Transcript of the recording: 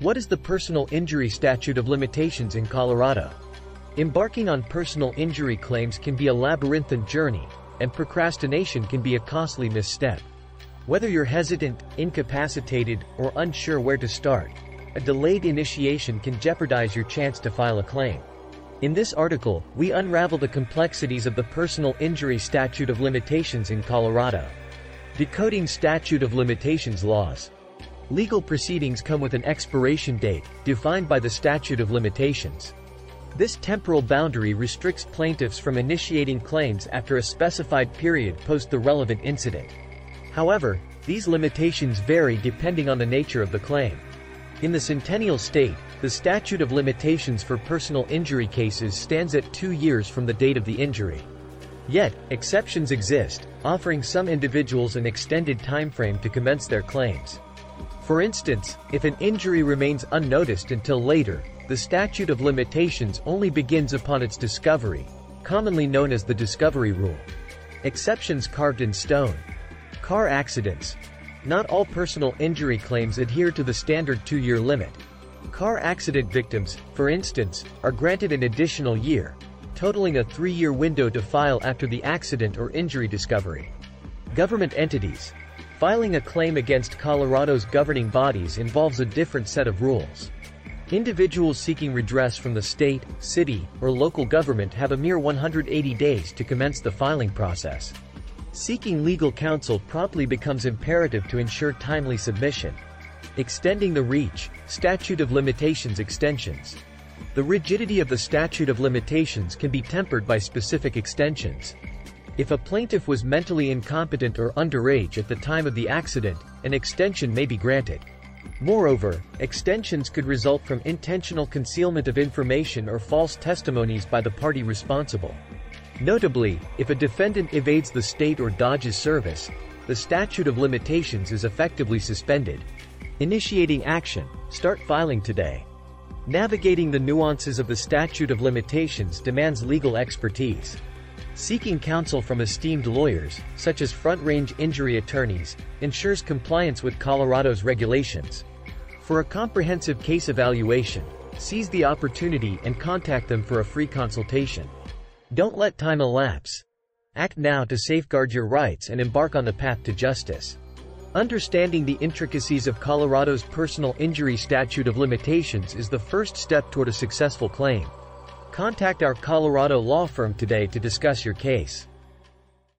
What is the personal injury statute of limitations in Colorado? Embarking on personal injury claims can be a labyrinthine journey, and procrastination can be a costly misstep. Whether you're hesitant, incapacitated, or unsure where to start, a delayed initiation can jeopardize your chance to file a claim. In this article, we unravel the complexities of the personal injury statute of limitations in Colorado. Decoding statute of limitations laws. Legal proceedings come with an expiration date, defined by the statute of limitations. This temporal boundary restricts plaintiffs from initiating claims after a specified period post the relevant incident. However, these limitations vary depending on the nature of the claim. In the Centennial State, the statute of limitations for personal injury cases stands at two years from the date of the injury. Yet, exceptions exist, offering some individuals an extended timeframe to commence their claims. For instance, if an injury remains unnoticed until later, the statute of limitations only begins upon its discovery, commonly known as the discovery rule. Exceptions carved in stone. Car accidents. Not all personal injury claims adhere to the standard two-year limit. Car accident victims, for instance, are granted an additional year, totaling a three-year window to file after the accident or injury discovery. Government entities. Filing a claim against Colorado's governing bodies involves a different set of rules. Individuals seeking redress from the state, city, or local government have a mere 180 days to commence the filing process. Seeking legal counsel promptly becomes imperative to ensure timely submission. Extending the reach, statute of limitations extensions. The rigidity of the statute of limitations can be tempered by specific extensions. If a plaintiff was mentally incompetent or underage at the time of the accident, an extension may be granted. Moreover, extensions could result from intentional concealment of information or false testimonies by the party responsible. Notably, if a defendant evades the state or dodges service, the statute of limitations is effectively suspended. Initiating action, start filing today. Navigating the nuances of the statute of limitations demands legal expertise. Seeking counsel from esteemed lawyers, such as Front Range Injury Attorneys, ensures compliance with Colorado's regulations. For a comprehensive case evaluation, seize the opportunity and contact them for a free consultation. Don't let time elapse. Act now to safeguard your rights and embark on the path to justice. Understanding the intricacies of Colorado's personal injury statute of limitations is the first step toward a successful claim. Contact our Colorado law firm today to discuss your case.